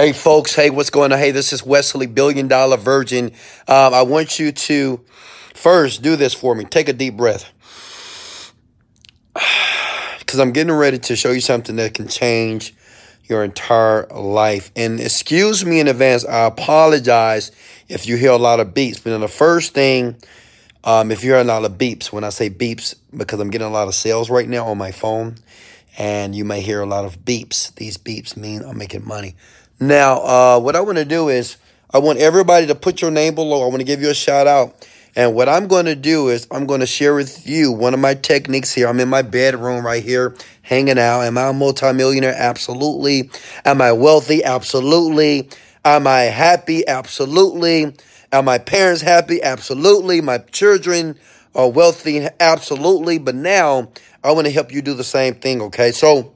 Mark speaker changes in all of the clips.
Speaker 1: Hey, folks. Hey, what's going on? Hey, this is Wesley, Billion Dollar Virgin. Um, I want you to first do this for me. Take a deep breath. Because I'm getting ready to show you something that can change your entire life. And excuse me in advance. I apologize if you hear a lot of beeps. But the first thing, um, if you hear a lot of beeps, when I say beeps, because I'm getting a lot of sales right now on my phone, and you may hear a lot of beeps. These beeps mean I'm making money. Now, uh, what I want to do is I want everybody to put your name below. I want to give you a shout out. And what I'm going to do is I'm going to share with you one of my techniques here. I'm in my bedroom right here, hanging out. Am I a multimillionaire? Absolutely. Am I wealthy? Absolutely. Am I happy? Absolutely. Are my parents happy? Absolutely. My children are wealthy? Absolutely. But now I want to help you do the same thing, okay? So,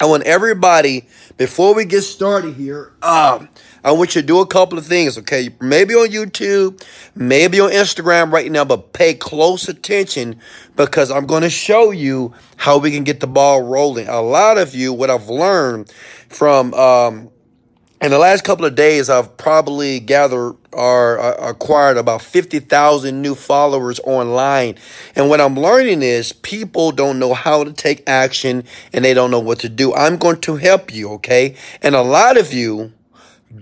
Speaker 1: I want everybody, before we get started here, um, I want you to do a couple of things, okay? Maybe on YouTube, maybe on Instagram right now, but pay close attention because I'm going to show you how we can get the ball rolling. A lot of you, what I've learned from um, in the last couple of days, I've probably gathered or uh, acquired about 50,000 new followers online. And what I'm learning is people don't know how to take action and they don't know what to do. I'm going to help you, okay? And a lot of you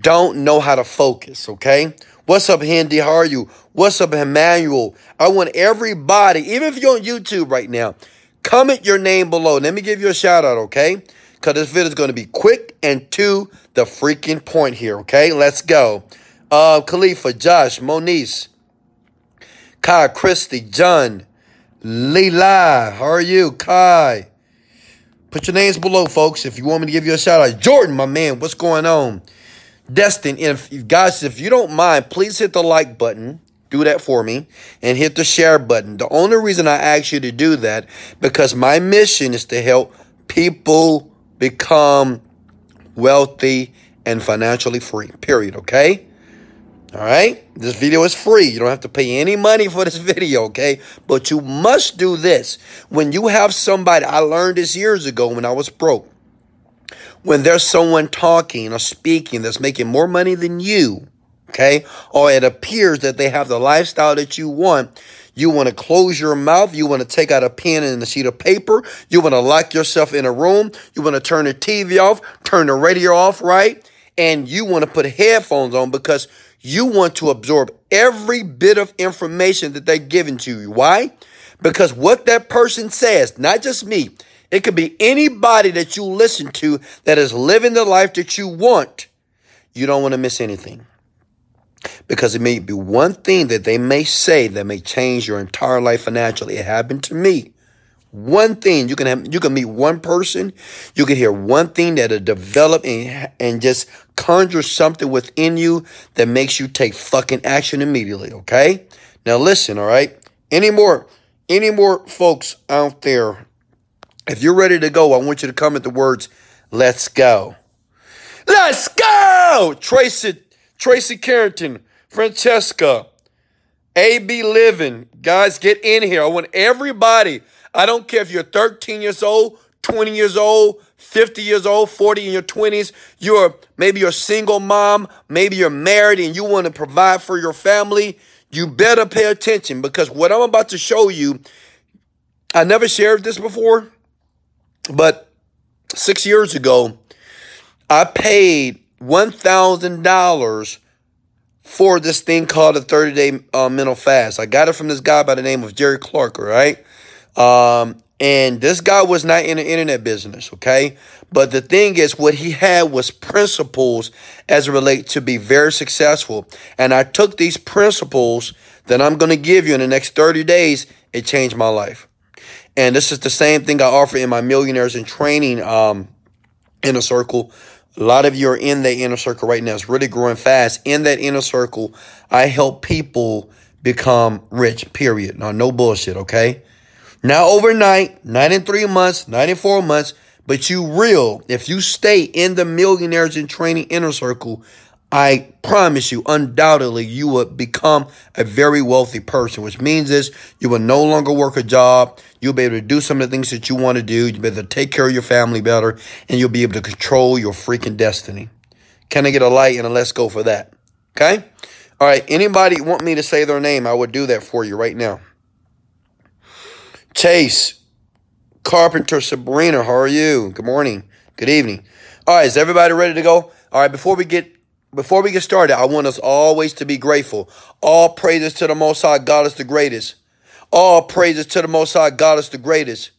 Speaker 1: don't know how to focus, okay? What's up, Hendy? How are you? What's up, Emmanuel? I want everybody, even if you're on YouTube right now, comment your name below. Let me give you a shout out, okay? Because this video is going to be quick and to the freaking point here, okay? Let's go. Uh, Khalifa, Josh, Moniz, Kai, Christy, John, Leela. How are you? Kai. Put your names below, folks, if you want me to give you a shout out. Jordan, my man, what's going on? Destin, if guys, if you don't mind, please hit the like button. Do that for me and hit the share button. The only reason I ask you to do that because my mission is to help people become wealthy and financially free. Period. Okay? All right? This video is free. You don't have to pay any money for this video, okay? But you must do this. When you have somebody, I learned this years ago when I was broke. When there's someone talking or speaking that's making more money than you, okay? Or it appears that they have the lifestyle that you want, you want to close your mouth. You want to take out a pen and a sheet of paper. You want to lock yourself in a room. You want to turn the TV off, turn the radio off, right? And you want to put headphones on because you want to absorb every bit of information that they're giving to you. Why? Because what that person says, not just me, it could be anybody that you listen to that is living the life that you want. You don't want to miss anything because it may be one thing that they may say that may change your entire life financially. It happened to me. One thing you can have, you can meet one person, you can hear one thing that'll develop and, and just conjure something within you that makes you take fucking action immediately. Okay. Now listen. All right. Any more, any more folks out there? If you're ready to go, I want you to comment the words, let's go. Let's go. Tracy, Tracy Carrington, Francesca, AB Living. Guys, get in here. I want everybody. I don't care if you're 13 years old, 20 years old, 50 years old, 40 in your 20s. You're maybe you're a single mom, maybe you're married and you want to provide for your family. You better pay attention because what I'm about to show you, I never shared this before, but six years ago, I paid $1,000 for this thing called a 30 day uh, mental fast. I got it from this guy by the name of Jerry Clark, all right? Um, and this guy was not in the internet business, okay? But the thing is, what he had was principles as it relates to be very successful. And I took these principles that I'm going to give you in the next 30 days. It changed my life. And this is the same thing I offer in my Millionaires in Training um, a circle a lot of you are in that inner circle right now. It's really growing fast. In that inner circle, I help people become rich, period. Now, no bullshit, okay? Now, overnight, not in three months, not in four months, but you real. If you stay in the millionaires in training inner circle, I promise you, undoubtedly, you will become a very wealthy person, which means is you will no longer work a job. You'll be able to do some of the things that you want to do. You'll be able to take care of your family better, and you'll be able to control your freaking destiny. Can I get a light and a let's go for that? Okay? All right. Anybody want me to say their name? I would do that for you right now. Chase, Carpenter, Sabrina, how are you? Good morning. Good evening. All right, is everybody ready to go? All right, before we get before we get started, I want us always to be grateful. All praises to the Most High God is the greatest. All praises to the Most High God is the greatest.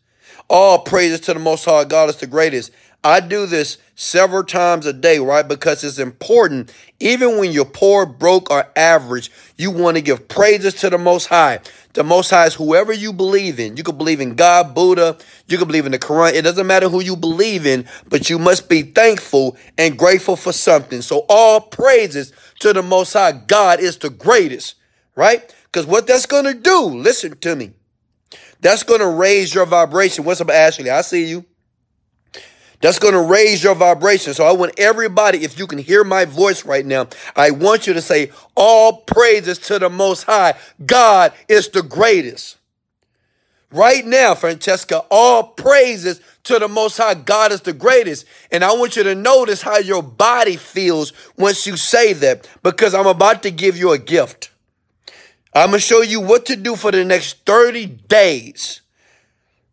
Speaker 1: All praises to the Most High God is the greatest. I do this several times a day, right? Because it's important. Even when you're poor, broke, or average, you want to give praises to the Most High. The Most High is whoever you believe in. You can believe in God, Buddha, you can believe in the Quran. It doesn't matter who you believe in, but you must be thankful and grateful for something. So all praises to the Most High. God is the greatest, right? Because what that's going to do, listen to me, that's going to raise your vibration. What's up, Ashley? I see you. That's going to raise your vibration. So I want everybody, if you can hear my voice right now, I want you to say, All praises to the Most High. God is the greatest. Right now, Francesca, all praises to the Most High. God is the greatest. And I want you to notice how your body feels once you say that, because I'm about to give you a gift. I'm going to show you what to do for the next 30 days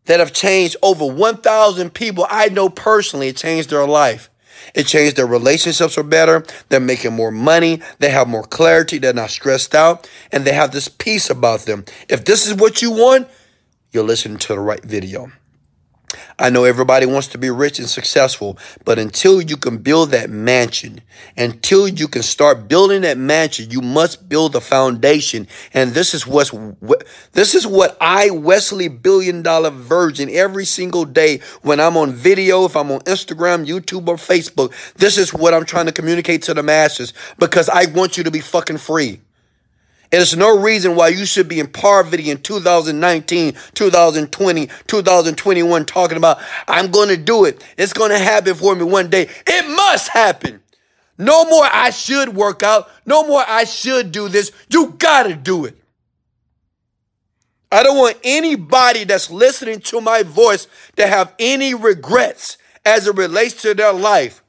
Speaker 1: that have changed over 1,000 people I know personally. It changed their life. It changed their relationships are better. They're making more money. They have more clarity. They're not stressed out and they have this peace about them. If this is what you want, you're listening to the right video. I know everybody wants to be rich and successful, but until you can build that mansion, until you can start building that mansion, you must build a foundation. And this is what's this is what I, Wesley Billion Dollar Virgin, every single day when I'm on video, if I'm on Instagram, YouTube, or Facebook, this is what I'm trying to communicate to the masses because I want you to be fucking free. There's no reason why you should be in poverty in 2019, 2020, 2021 talking about, I'm going to do it. It's going to happen for me one day. It must happen. No more I should work out. No more I should do this. You got to do it. I don't want anybody that's listening to my voice to have any regrets as it relates to their life.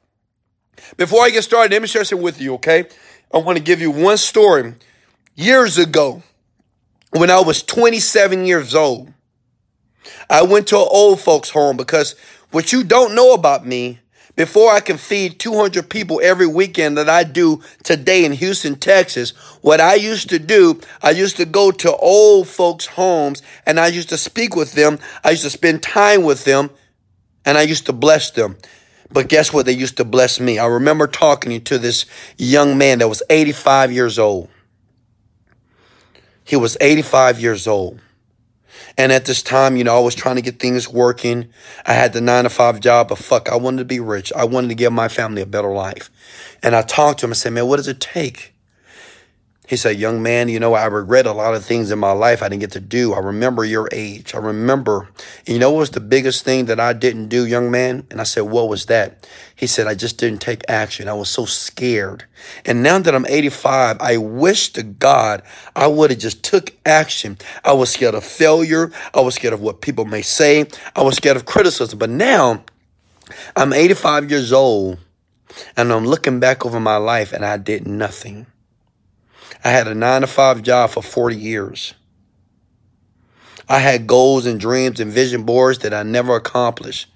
Speaker 1: Before I get started, let me share something with you, okay? I want to give you one story years ago, when I was 27 years old, I went to an old folks home because what you don't know about me, before I can feed 200 people every weekend that I do today in Houston, Texas, what I used to do, I used to go to old folks' homes and I used to speak with them. I used to spend time with them and I used to bless them. But guess what? They used to bless me. I remember talking to this young man that was 85 years old. He was 85 years old. And at this time, you know, I was trying to get things working. I had the nine to five job, but fuck, I wanted to be rich. I wanted to give my family a better life. And I talked to him and said, man, what does it take? He said, Young man, you know, I regret a lot of things in my life I didn't get to do. I remember your age. I remember. And you know what was the biggest thing that I didn't do, young man? And I said, What was that? He said, I just didn't take action. I was so scared. And now that I'm 85, I wish to God I would have just took action. I was scared of failure. I was scared of what people may say. I was scared of criticism. But now I'm 85 years old and I'm looking back over my life and I did nothing. I had a nine to five job for 40 years. I had goals and dreams and vision boards that I never accomplished.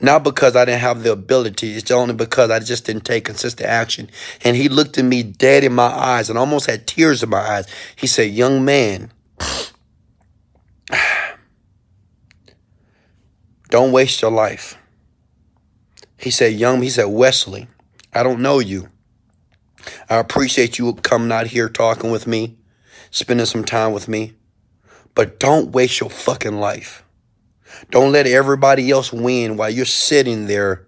Speaker 1: Not because I didn't have the ability, it's only because I just didn't take consistent action. And he looked at me dead in my eyes and almost had tears in my eyes. He said, Young man, don't waste your life. He said, Young, he said, Wesley, I don't know you. I appreciate you coming out here talking with me, spending some time with me. But don't waste your fucking life. Don't let everybody else win while you're sitting there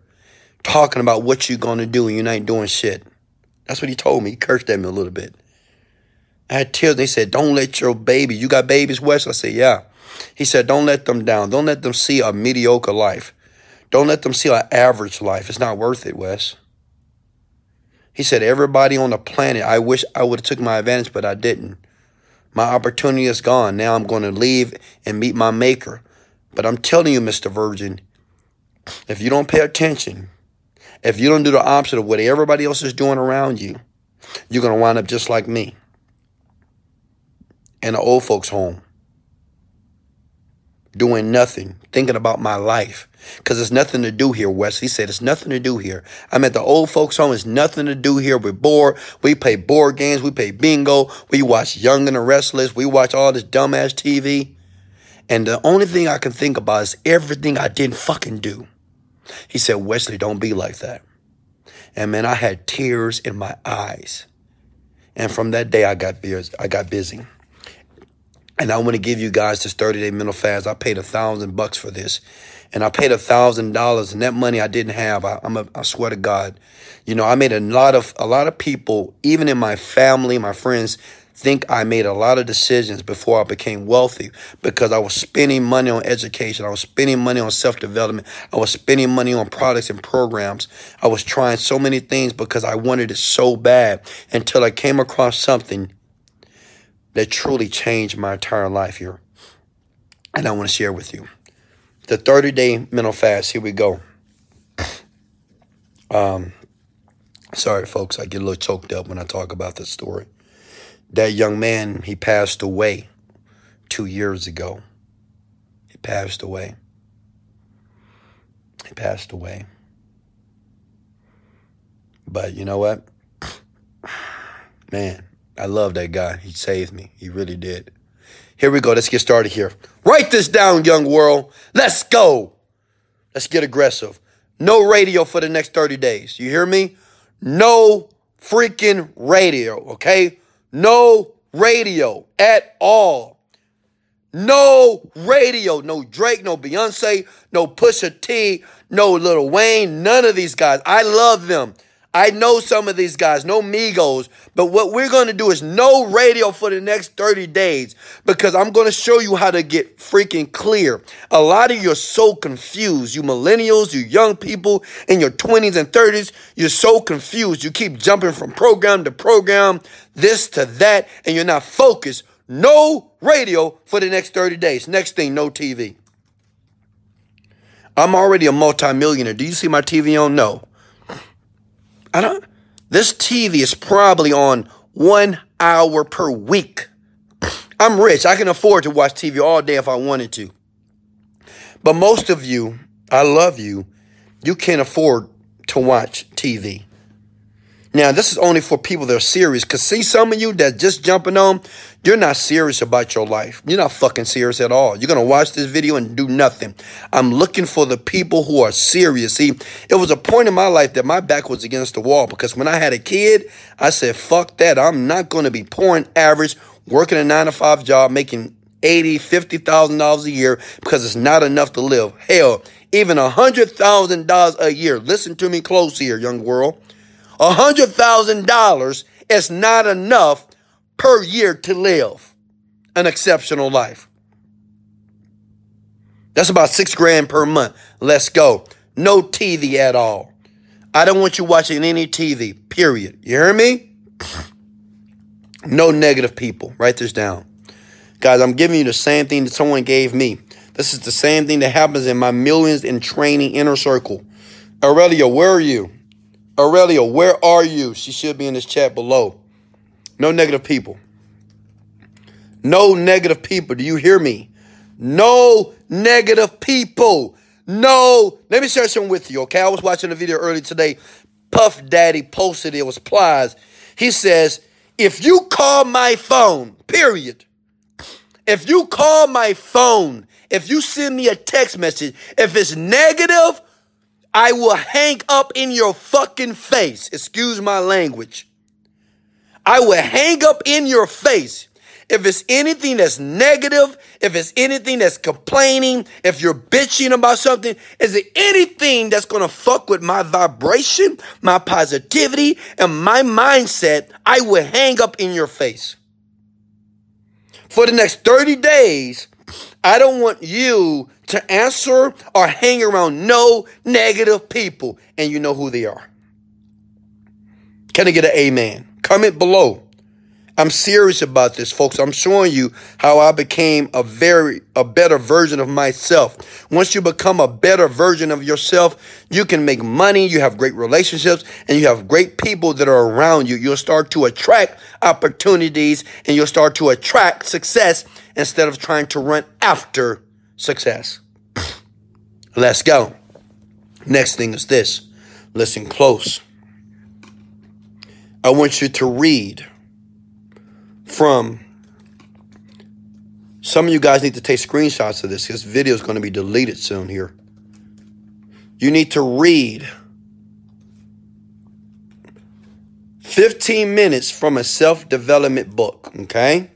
Speaker 1: talking about what you're going to do and you're not doing shit. That's what he told me. He cursed at me a little bit. I had tears. They said, Don't let your baby, you got babies, Wes? I said, Yeah. He said, Don't let them down. Don't let them see a mediocre life. Don't let them see an average life. It's not worth it, Wes. He said, everybody on the planet, I wish I would have took my advantage, but I didn't. My opportunity is gone. Now I'm going to leave and meet my maker. But I'm telling you, Mr. Virgin, if you don't pay attention If you don't do the opposite of what everybody else is doing around you, you're going to wind up just like me in an old folks' home, doing nothing, thinking about my life. Because there's nothing to do here, Wes. He said, There's nothing to do here. I'm at the old folks' home. There's nothing to do here. We're bored. We play board games. We play bingo. We watch Young and the Restless. We watch all this dumbass TV. And the only thing I can think about is everything I didn't fucking do. He said, Wesley, don't be like that. And man, I had tears in my eyes. And from that day, I got. I got busy. And I want to give you guys this 30 day mental fast. I paid a thousand bucks for this. And I paid a thousand dollars, and that money I didn't have. I, I'm a, I swear to God, you know, I made a lot of a lot of people, even in my family, my friends, think I made a lot of decisions before I became wealthy because I was spending money on education. I was spending money on self development. I was spending money on products and programs. I was trying so many things because I wanted it so bad until I came across something that truly changed my entire life here. And I want to share with you. The 30 day mental fast, here we go. Um, sorry, folks, I get a little choked up when I talk about this story. That young man, he passed away two years ago. He passed away. He passed away. But you know what? Man, I love that guy. He saved me. He really did. Here we go. Let's get started here. Write this down, young world. Let's go. Let's get aggressive. No radio for the next 30 days. You hear me? No freaking radio, okay? No radio at all. No radio. No Drake, no Beyonce, no Pusha T, no Lil Wayne, none of these guys. I love them. I know some of these guys, no Migos, but what we're going to do is no radio for the next 30 days because I'm going to show you how to get freaking clear. A lot of you are so confused. You millennials, you young people in your 20s and 30s, you're so confused. You keep jumping from program to program, this to that, and you're not focused. No radio for the next 30 days. Next thing, no TV. I'm already a multimillionaire. Do you see my TV on? No. I don't. This TV is probably on one hour per week. I'm rich. I can afford to watch TV all day if I wanted to. But most of you, I love you, you can't afford to watch TV. Now, this is only for people that are serious. Because see, some of you that just jumping on, you're not serious about your life. You're not fucking serious at all. You're to watch this video and do nothing. I'm looking for the people who are serious. See, it was a point in my life that my back was against the wall because when I had a kid, I said, fuck that. I'm not to be pouring average, working a nine to five job, making eighty, fifty thousand dollars a year because it's not enough to live. Hell, even a hundred thousand dollars a year. Listen to me close here, young world. $100,000 is not enough per year to live an exceptional life. That's about six grand per month. Let's go. No TV at all. I don't want you watching any TV, period. You hear me? No negative people. Write this down. Guys, I'm giving you the same thing that someone gave me. This is the same thing that happens in my millions in training inner circle. Aurelia, where are you? Aurelia, where are you? She should be in this chat below. No negative people. No negative people. Do you hear me? No negative people. No. Let me share something with you, okay? I was watching a video earlier today. Puff Daddy posted it was Plies. He says, if you call my phone, period. If you call my phone, if you send me a text message, if it's negative, I will hang up in your fucking face. Excuse my language. I will hang up in your face. If it's anything that's negative, if it's anything that's complaining, if you're bitching about something, is it anything that's gonna fuck with my vibration, my positivity, and my mindset, I will hang up in your face. For the next 30 days, I don't want you to answer or hang around no negative people, and you know who they are. Can I get an amen? Comment below. I'm serious about this, folks. I'm showing you how I became a very a better version of myself. Once you become a better version of yourself, you can make money, you have great relationships, and you have great people that are around you. You'll start to attract opportunities and you'll start to attract success instead of trying to run after success. Let's go. Next thing is this. Listen close. I want you to read from some of you guys need to take screenshots of this. This video is going to be deleted soon here. You need to read 15 minutes from a self development book, okay?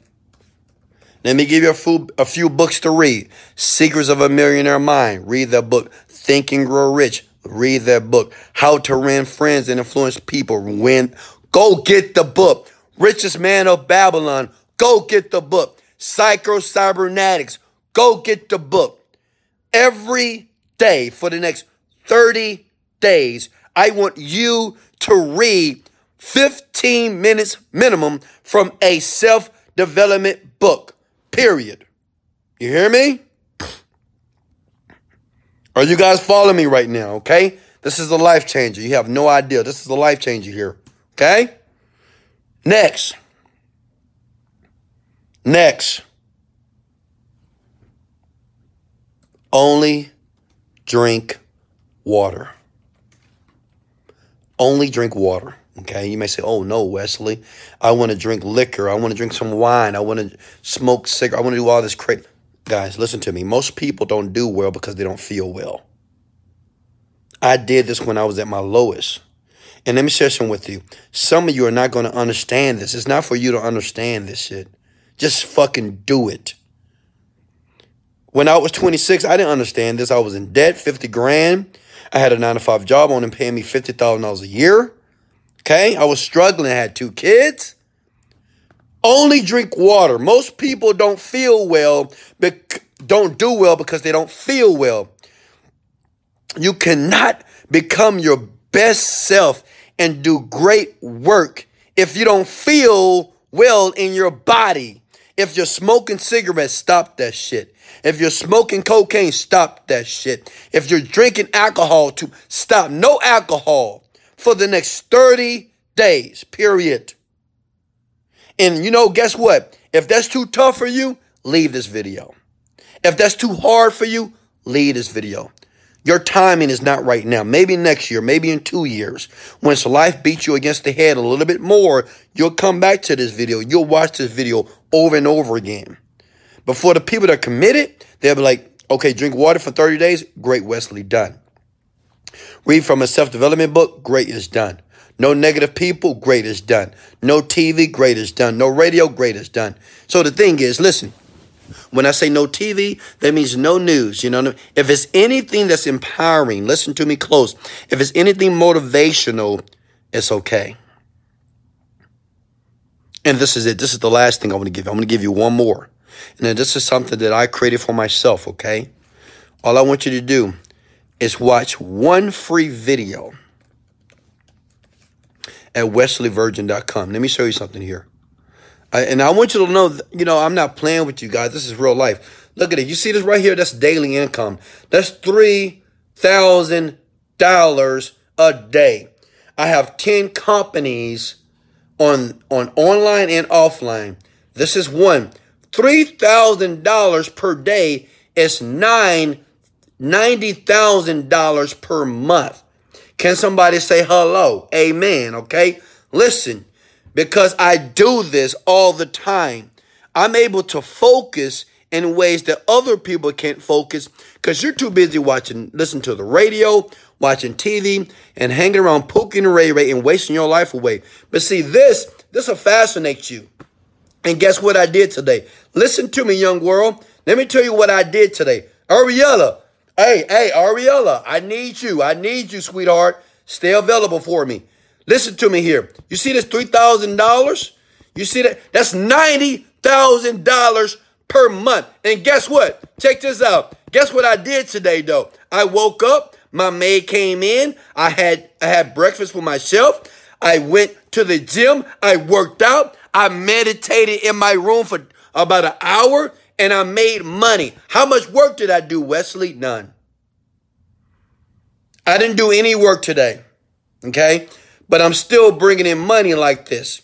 Speaker 1: Let me give you a few, a few books to read. Secrets of a Millionaire Mind. Read that book. Think and Grow Rich. Read that book. How to Win Friends and Influence People. Win. Go get the book. Richest Man of Babylon. Go get the book. Psycho Cybernetics. Go get the book. Every day for the next 30 days, I want you to read 15 minutes minimum from a self development book. Period. You hear me? Are you guys following me right now? Okay? This is a life changer. You have no idea. This is a life changer here. Okay? Next. Next. Only drink water. Only drink water. Okay, you may say, "Oh no, Wesley, I want to drink liquor. I want to drink some wine. I want to smoke cigarette. I want to do all this crazy." Guys, listen to me. Most people don't do well because they don't feel well. I did this when I was at my lowest. And let me share something with you. Some of you are not going to understand this. It's not for you to understand this shit. Just fucking do it. When I was 26, I didn't understand this. I was in debt, 50 grand. I had a nine to five job on and paying me $50,000 a year. Okay. I was struggling. I had two kids. Only drink water. Most people don't feel well, but don't do well because they don't feel well. You cannot become your best self and do great work if you don't feel well in your body. If you're smoking cigarettes, stop that shit. If you're smoking cocaine, stop that shit. If you're drinking alcohol, to stop no alcohol for the next 30 days, period. And you know, guess what? If that's too tough for you, leave this video. If that's too hard for you, leave this video. Your timing is not right now. Maybe next year, maybe in two years. Once life beats you against the head a little bit more, you'll come back to this video. You'll watch this video over and over again. But for the people that are committed, they'll be like, okay, drink water for 30 days. Great, Wesley, done. Read from a self development book. Great, is done. No negative people, great is done. No TV, great is done. No radio, great is done. So the thing is, listen, when I say no TV, that means no news. You know, if it's anything that's empowering, listen to me close. If it's anything motivational, it's okay. And this is it. This is the last thing I want to give you. I'm going to give you one more. And this is something that I created for myself, okay? All I want you to do is watch one free video at wesleyvirgin.com. Let me show you something here. I, and I want you to know, you know, I'm not playing with you guys. This is real life. Look at it. You see this right here? That's daily income. That's $3,000 a day. I have 10 companies on, on online and offline. This is one. $3,000 per day is nine, $90,000 per month. Can somebody say hello? Amen. Okay. Listen, because I do this all the time, I'm able to focus in ways that other people can't focus because you're too busy watching, listening to the radio, watching TV, and hanging around Pookie and Ray Ray and wasting your life away. But see, this, this will fascinate you. And guess what I did today? Listen to me, young world. Let me tell you what I did today. Ariella, Hey, hey, Ariella, I need you. I need you, sweetheart. Stay available for me. Listen to me here. You see this $3,000? You see that? That's $90,000 per month. And guess what? Check this out. Guess what I did today though? I woke up, my maid came in, I had I had breakfast for myself. I went to the gym, I worked out, I meditated in my room for about an hour and I made money. How much work did I do, Wesley? None. I didn't do any work today. Okay? But I'm still bringing in money like this.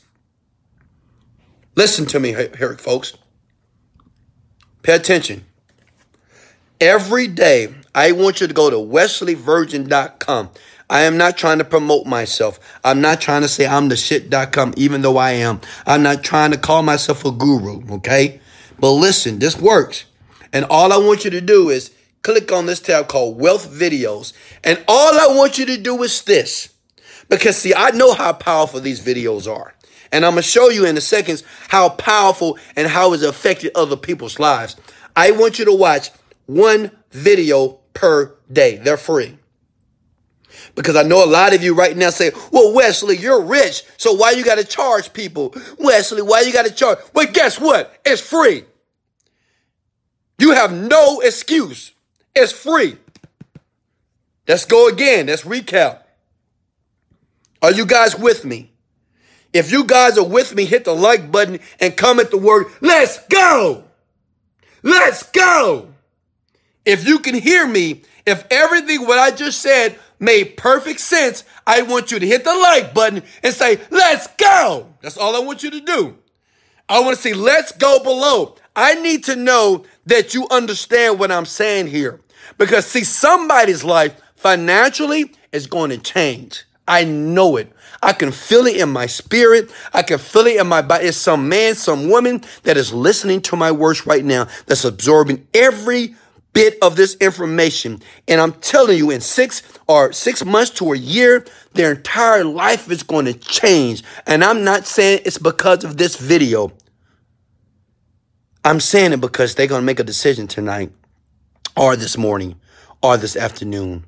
Speaker 1: Listen to me here, folks. Pay attention. Every day, I want you to go to wesleyvirgin.com. I am not trying to promote myself. I'm not trying to say I'm the shit.com, even though I am. I'm not trying to call myself a guru, okay? But listen, this works. And all I want you to do is click on this tab called Wealth Videos. And all I want you to do is this. Because see, I know how powerful these videos are. And I'm going to show you in a second how powerful and how it's affected other people's lives. I want you to watch one video per day. They're free. Because I know a lot of you right now say, well, Wesley, you're rich. So why you got to charge people? Wesley, why you got to charge? Well, guess what? It's free. You have no excuse. It's free. Let's go again. Let's recap. Are you guys with me? If you guys are with me, hit the like button and comment the word, let's go. Let's go. If you can hear me, if everything what I just said made perfect sense, I want you to hit the like button and say, let's go. That's all I want you to do. I want to say, let's go below. I need to know that you understand what I'm saying here. Because see, somebody's life financially is going to change. I know it. I can feel it in my spirit. I can feel it in my body. It's some man, some woman that is listening to my words right now that's absorbing every bit of this information. And I'm telling you, in six or six months to a year, their entire life is going to change. And I'm not saying it's because of this video. I'm saying it because they're going to make a decision tonight or this morning or this afternoon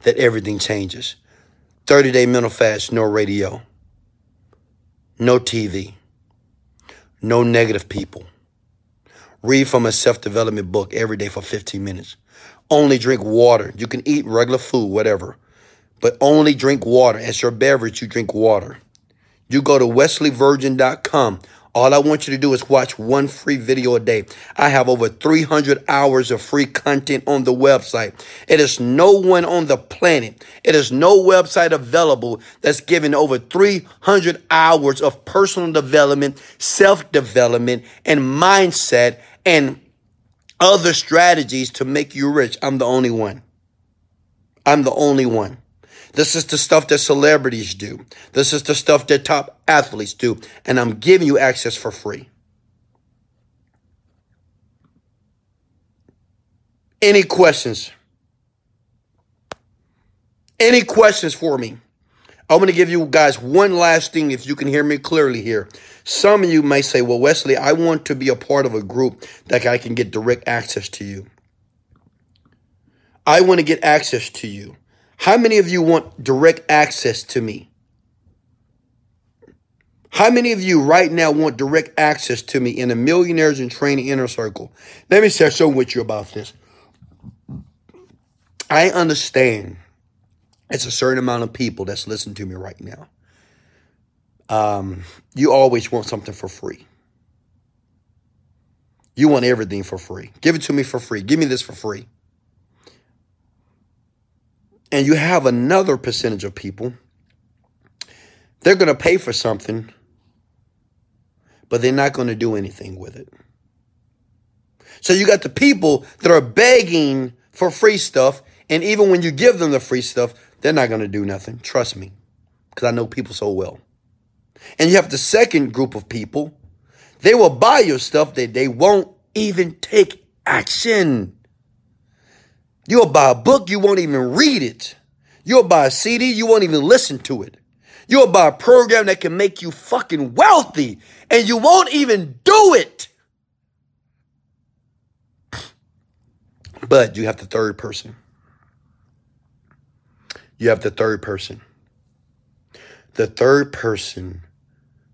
Speaker 1: that everything changes. 30 day mental fast, no radio, no TV, no negative people Read from a self development book every day for 15 minutes. Only drink water. You can eat regular food, whatever, but only drink water. As your beverage, you drink water. You go to wesleyvirgin.com. All I want you to do is watch one free video a day. I have over 300 hours of free content on the website. It is no one on the planet. It is no website available that's giving over 300 hours of personal development, self development, and mindset and other strategies to make you rich. I'm the only one. I'm the only one. This is the stuff that celebrities do. This is the stuff that top athletes do. And I'm giving you access for free. Any questions? Any questions for me? I'm going to give you guys one last thing if you can hear me clearly here. Some of you may say, well, Wesley, I want to be a part of a group that I can get direct access to you. I want to get access to you. How many of you want direct access to me? How many of you right now want direct access to me in the Millionaires in Training Inner Circle? Let me share something with you about this. I understand it's a certain amount of people that's listening to me right now. Um, you always want something for free. You want everything for free. Give it to me for free. Give me this for free. And you have another percentage of people, they're going to pay for something, but they're not going to do anything with it. So you got the people that are begging for free stuff, and even when you give them the free stuff, they're not going to do nothing. Trust me, because I know people so well. And you have the second group of people, they will buy your stuff that they won't even take action. You'll buy a book, you won't even read it. You'll buy a CD, you won't even listen to it. You'll buy a program that can make you fucking wealthy, and you won't even do it. But you have the third person. You have the third person. The third person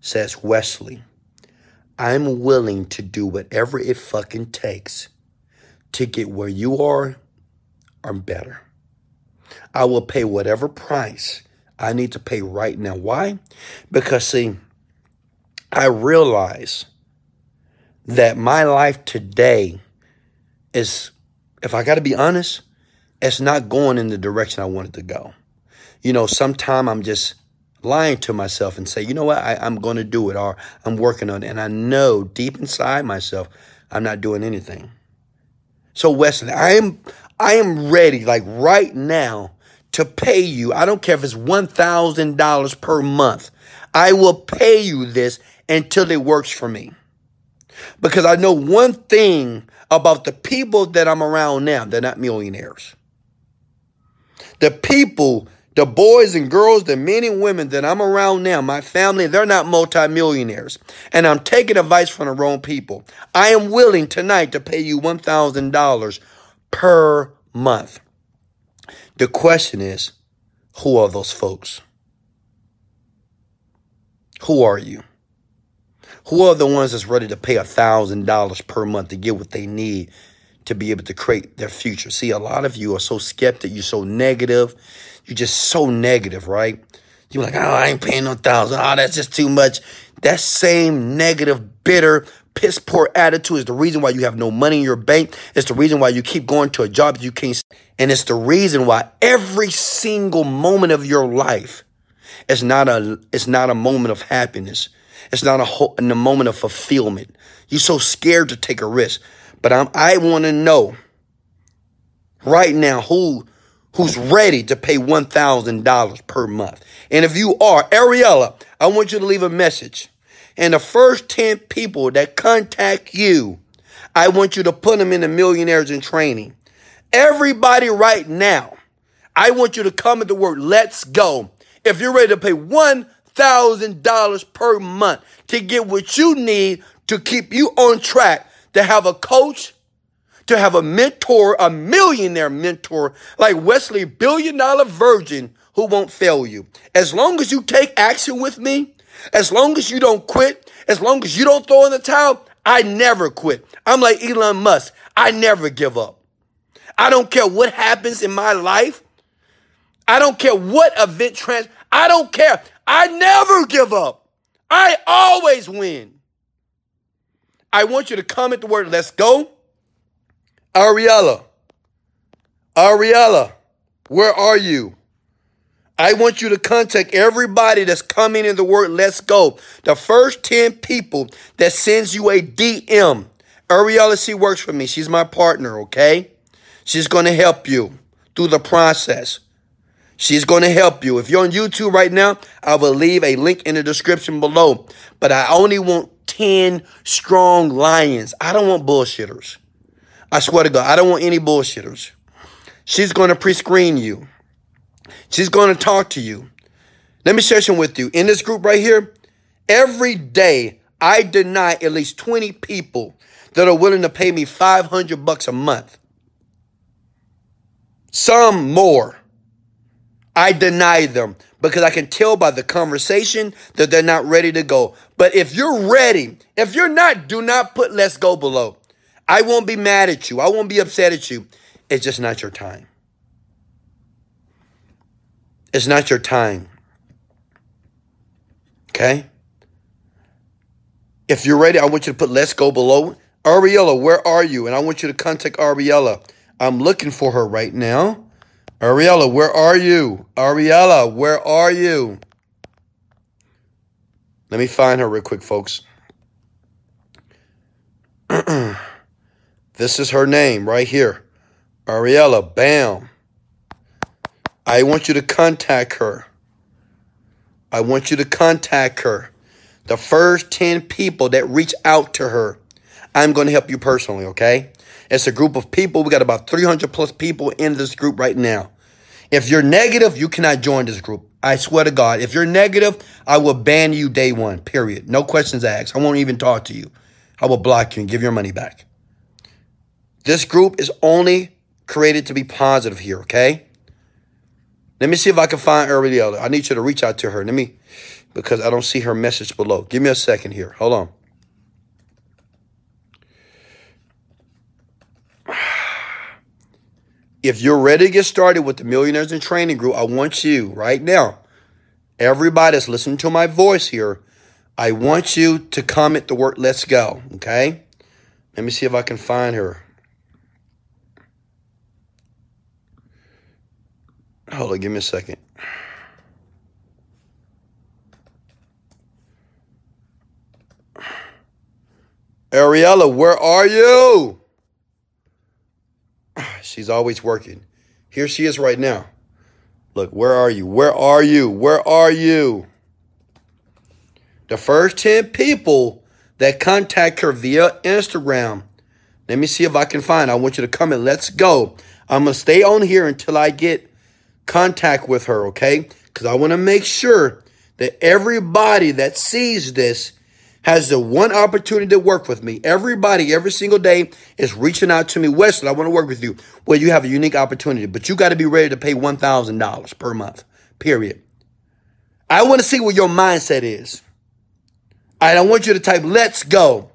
Speaker 1: says, Wesley, I'm willing to do whatever it fucking takes to get where you are are better. I will pay whatever price I need to pay right now. Why? Because, see, I realize that my life today is, if I got to be honest, it's not going in the direction I wanted to go. You know, sometime I'm just lying to myself and say, you know what, I, am going to do it or I'm working on it. And I know deep inside myself, I'm not doing anything. So Wesley, I am, I am ready, like right now, to pay you. I don't care if it's $1,000 per month. I will pay you this until it works for me. Because I know one thing about the people that I'm around now, they're not millionaires. The people, the boys and girls, the men and women that I'm around now, my family, they're not multimillionaires. And I'm taking advice from the wrong people. I am willing tonight to pay you $1,000 per month. The question is, who are those folks? Who are you? Who are the ones that's ready to pay a thousand dollars per month to get what they need to be able to create their future? See, a lot of you are so skeptic, you're so negative, you're just so negative, right? You're like, oh, I ain't paying no thousand. Oh, that's just too much. That same negative, bitter, piss poor attitude is the reason why you have no money in your bank. It's the reason why you keep going to a job you can't. And it's the reason why every single moment of your life is not a, it's not a moment of happiness. It's not a, ho- a moment of fulfillment. You're so scared to take a risk. But I'm, I want to know right now who, who's ready to pay $1,000 per month. And if you are, Ariella, I want you to leave a message. And the first 10 people that contact you, I want you to put them in the millionaires in training. Everybody right now, I want you to come at the word, let's go. If you're ready to pay $1,000 per month to get what you need to keep you on track, to have a coach, to have a mentor, a millionaire mentor like Wesley, billion dollar virgin who won't fail you. As long as you take action with me, as long as you don't quit, as long as you don't throw in the towel, I never quit. I'm like Elon Musk. I never give up. I don't care what happens in my life. I don't care what event trans. I don't care. I never give up. I always win. I want you to comment the word, let's go. Ariella. Ariella, where are you? I want you to contact everybody that's coming in the word Let's Go. The first 10 people that sends you a DM. Ariella, she works for me. She's my partner, okay? She's going to help you through the process. She's going to help you. If you're on YouTube right now, I will leave a link in the description below. But I only want 10 strong lions. I don't want bullshitters. I swear to God, I don't want any bullshitters. She's going to pre screen you. She's going to talk to you. Let me share something with you. In this group right here, every day I deny at least 20 people that are willing to pay me 500 bucks a month. Some more. I deny them because I can tell by the conversation that they're not ready to go. But if you're ready, if you're not, do not put let's go below. I won't be mad at you. I won't be upset at you. It's just not your time. It's not your time. Okay? If you're ready, I want you to put let's go below. Ariella, where are you? And I want you to contact Ariella. I'm looking for her right now. Ariella, where are you? Ariella, where are you? Let me find her real quick, folks. this is her name right here. Ariella, bam. I want you to contact her. I want you to contact her. The first 10 people that reach out to her, I'm going to help you personally, okay? It's a group of people. We got about 300 plus people in this group right now. If you're negative, you cannot join this group. I swear to God. If you're negative, I will ban you day one, period. No questions asked. I won't even talk to you. I will block you and give your money back. This group is only created to be positive here, okay? Let me see if I can find Ariella. I need you to reach out to her. Let me, because I don't see her message below. Give me a second here. Hold on. If you're ready to get started with the Millionaires in Training Group, I want you right now, everybody that's listening to my voice here, I want you to comment the word let's go, okay? Let me see if I can find her. Hold on, give me a second. Ariella, where are you? She's always working. Here she is right now. Look, where are you? Where are you? Where are you? The first 10 people that contact her via Instagram. Let me see if I can find. I want you to comment. Let's go. I'm going to stay on here until I get contact with her, okay? Because I want to make sure that everybody that sees this has the one opportunity to work with me. Everybody, every single day is reaching out to me. Wesley, I want to work with you. Well, you have a unique opportunity, but you got to be ready to pay $1,000 per month, period. I want to see what your mindset is. I don't want you to type, let's go.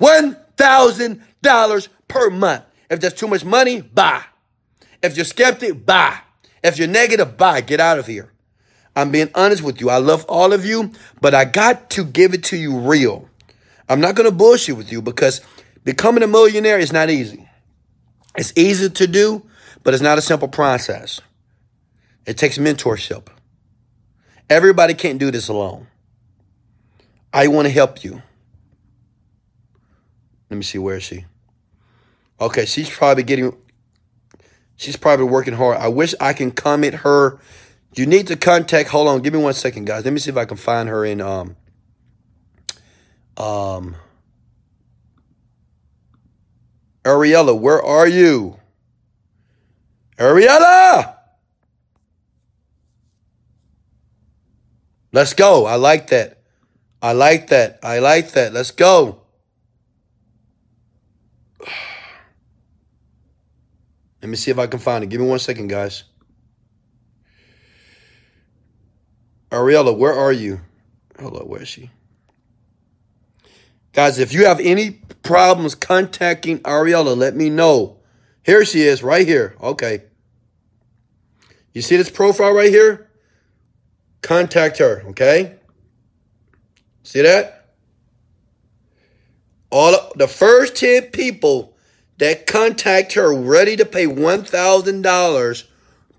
Speaker 1: $1,000 per month. If that's too much money, buy. If you're skeptic, buy. If you're negative, buy. Get out of here. I'm being honest with you. I love all of you, but I got to give it to you real. I'm not going to bullshit with you because becoming a millionaire is not easy. It's easy to do, but it's not a simple process. It takes mentorship. Everybody can't do this alone. I want to help you. Let me see, where is she? Okay, she's probably getting, she's probably working hard. I wish I can comment her you need to contact. Hold on, give me one second, guys. Let me see if I can find her in um um Ariella. Where are you, Ariella? Let's go. I like that. I like that. I like that. Let's go. Let me see if I can find it. Give me one second, guys. Ariella, where are you? Hold on, where is she? Guys, if you have any problems contacting Ariella, let me know. Here she is, right here. Okay. You see this profile right here? Contact her, okay? See that? All the first 10 people that contact her ready to pay $1,000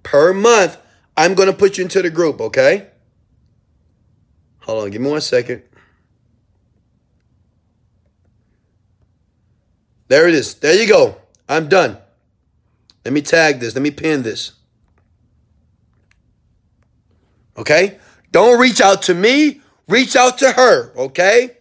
Speaker 1: per month, I'm going to put you into the group, okay? Hold on, give me one second. There it is. There you go. I'm done. Let me tag this. Let me pin this. Okay? Don't reach out to me. Reach out to her. Okay?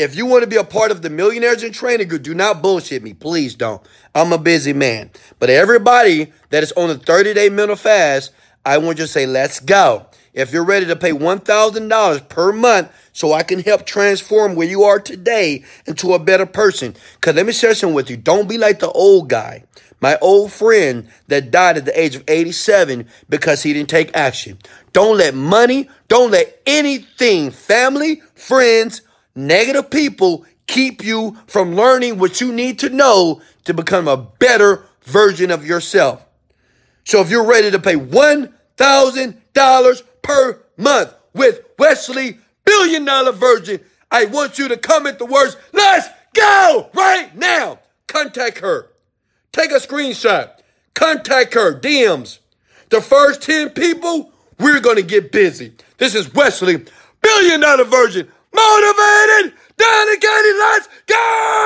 Speaker 1: If you want to be a part of the Millionaires in Training group, do not bullshit me. Please don't. I'm a busy man. But everybody that is on the 30 day mental fast, I want you to say, let's go. If you're ready to pay $1,000 per month so I can help transform where you are today into a better person. Because let me share something with you. Don't be like the old guy, my old friend that died at the age of 87 because he didn't take action. Don't let money, don't let anything, family, friends, negative people keep you from learning what you need to know to become a better version of yourself. So if you're ready to pay $1,000 per month with Wesley, billion dollar virgin. I want you to comment the words, let's go right now. Contact her. Take a screenshot. Contact her. DMs. The first 10 people, we're going to get busy. This is Wesley, billion dollar virgin, motivated, dedicated. Let's go.